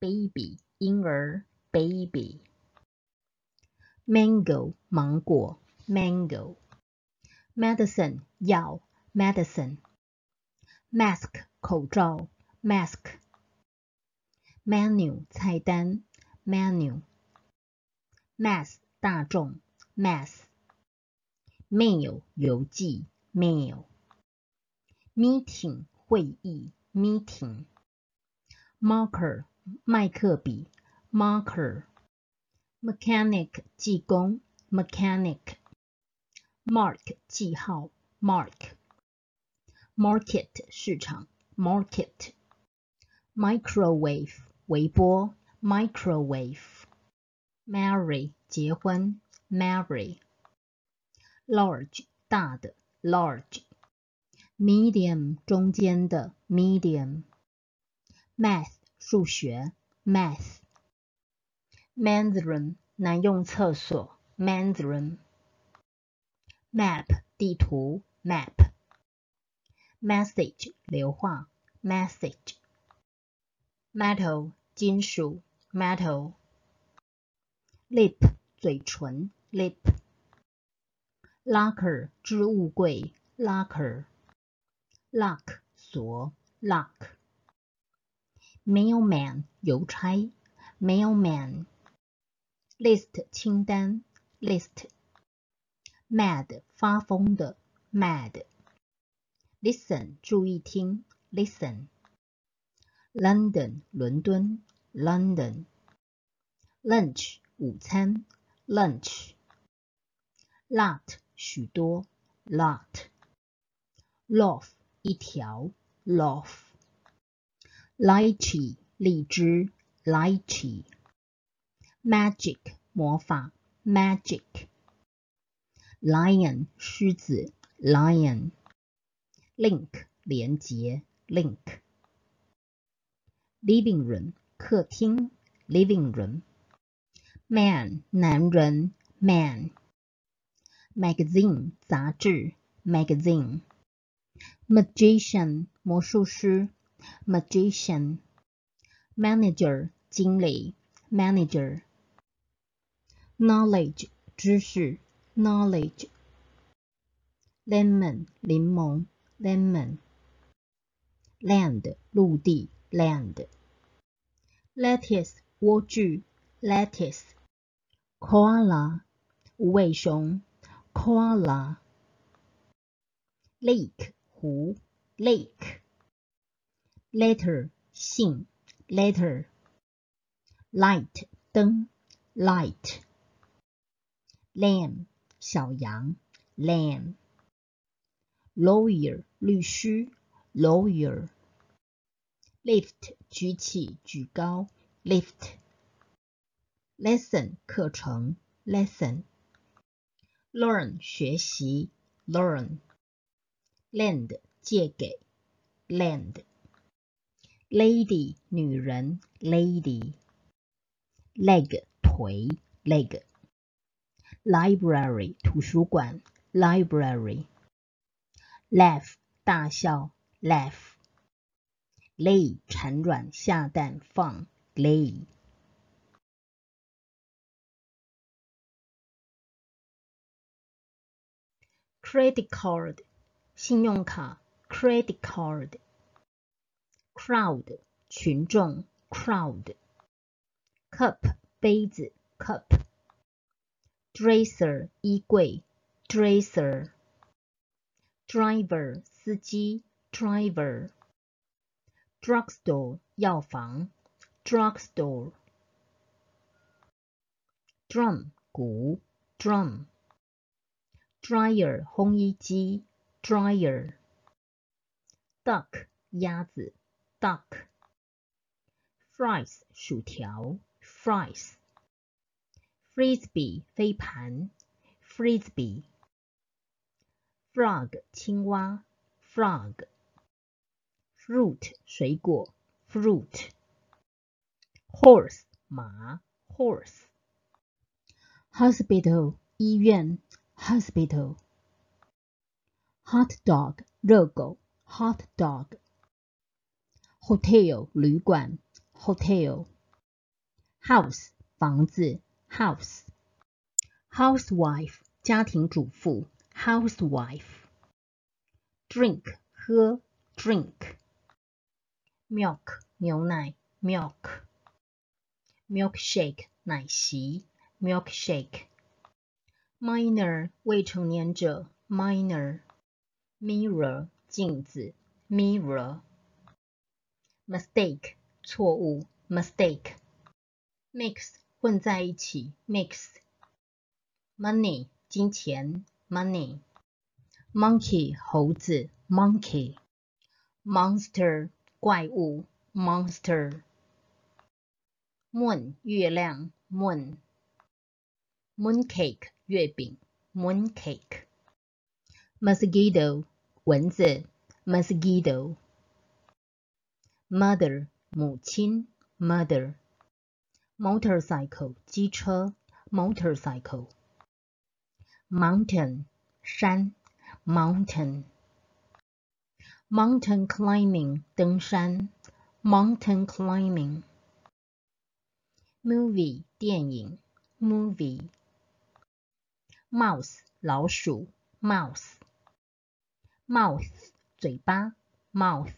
baby 婴儿 baby。mango 芒果 mango。medicine 药 medicine。mask 口罩 mask。menu 菜单 menu。mass 大众 mass。mail 邮寄 mail。meeting 会议 meeting。marker 麦克笔 marker。mechanic 技工 mechanic。mark 记号 mark。market 市场 market。microwave 微波 microwave。marry 结婚 marry。large 大的 large。medium 中间的 medium。math 数学 math。mandarin 男用厕所 mandarin。map 地图 map。message 留话 message。metal 金属 metal。lip 嘴唇 lip。locker 置物柜 locker。lock 锁 lock。mailman 邮差 mailman。list 清单 list。mad 发疯的 mad。listen 注意听 listen。London 伦敦 London。lunch 午餐 lunch。lot 许多 lot。loaf 一条 loaf。 lychee 荔枝 lychee。magic 魔法 magic。lion 狮子 lion。link 连接 link。living room 客厅 living room。man 男人 man。magazine 杂志 magazine。magician 魔术师 magician。manager 经理 manager。knowledge 知识 knowledge。lemon 柠檬 lemon。land 陆地 land。lettuce 莴苣 lettuce。koala 无尾熊 koala。lake 湖 lake。 Letter 信 letter。light 灯 light。lamb 小羊 lamb。lawyer 律师 lawyer。lift 举起举高 lift。lesson 课程 lesson。learn 学习 learn。lend 借给 lend。Lady 女人 lady。leg 腿 leg。library 图书馆 library。laugh 大笑 laugh。lay 产卵下蛋放 lay。credit card 信用卡 credit card。crowd 群众 crowd。cup 杯子 cup。dresser 衣柜 dresser。driver 司机 driver。drugstore 药房 drugstore。drum 鼓 drum。dryer 烘衣机 dryer。duck 鸭子 duck。fries 薯条 fries。frisbee 飞盘 frisbee。frog 青蛙 frog。fruit 水果 fruit。horse 马 horse。hospital 医院 hospital。hot dog 热狗 hot dog。 hotel 旅馆 hotel。 house 房子，house。housewife 家庭主妇，housewife。drink 喝，drink。milk 牛奶，milk。milkshake 奶昔，milkshake。minor 未成年者，minor。mirror 镜子，mirror。 Mistake 错误，mistake。mix 混在一起，mix。money 金钱，money。monkey 猴子，monkey。monster 怪物，monster。moon 月亮，moon。mooncake 月饼，mooncake。mosquito 蚊子，mosquito。mother 母亲，mother。motorcycle 机车，motorcycle。mountain 山，mountain。mountain climbing 登山，mountain climbing。movie 电影，movie。mouse 老鼠，mouse。mouth 嘴巴，mouth。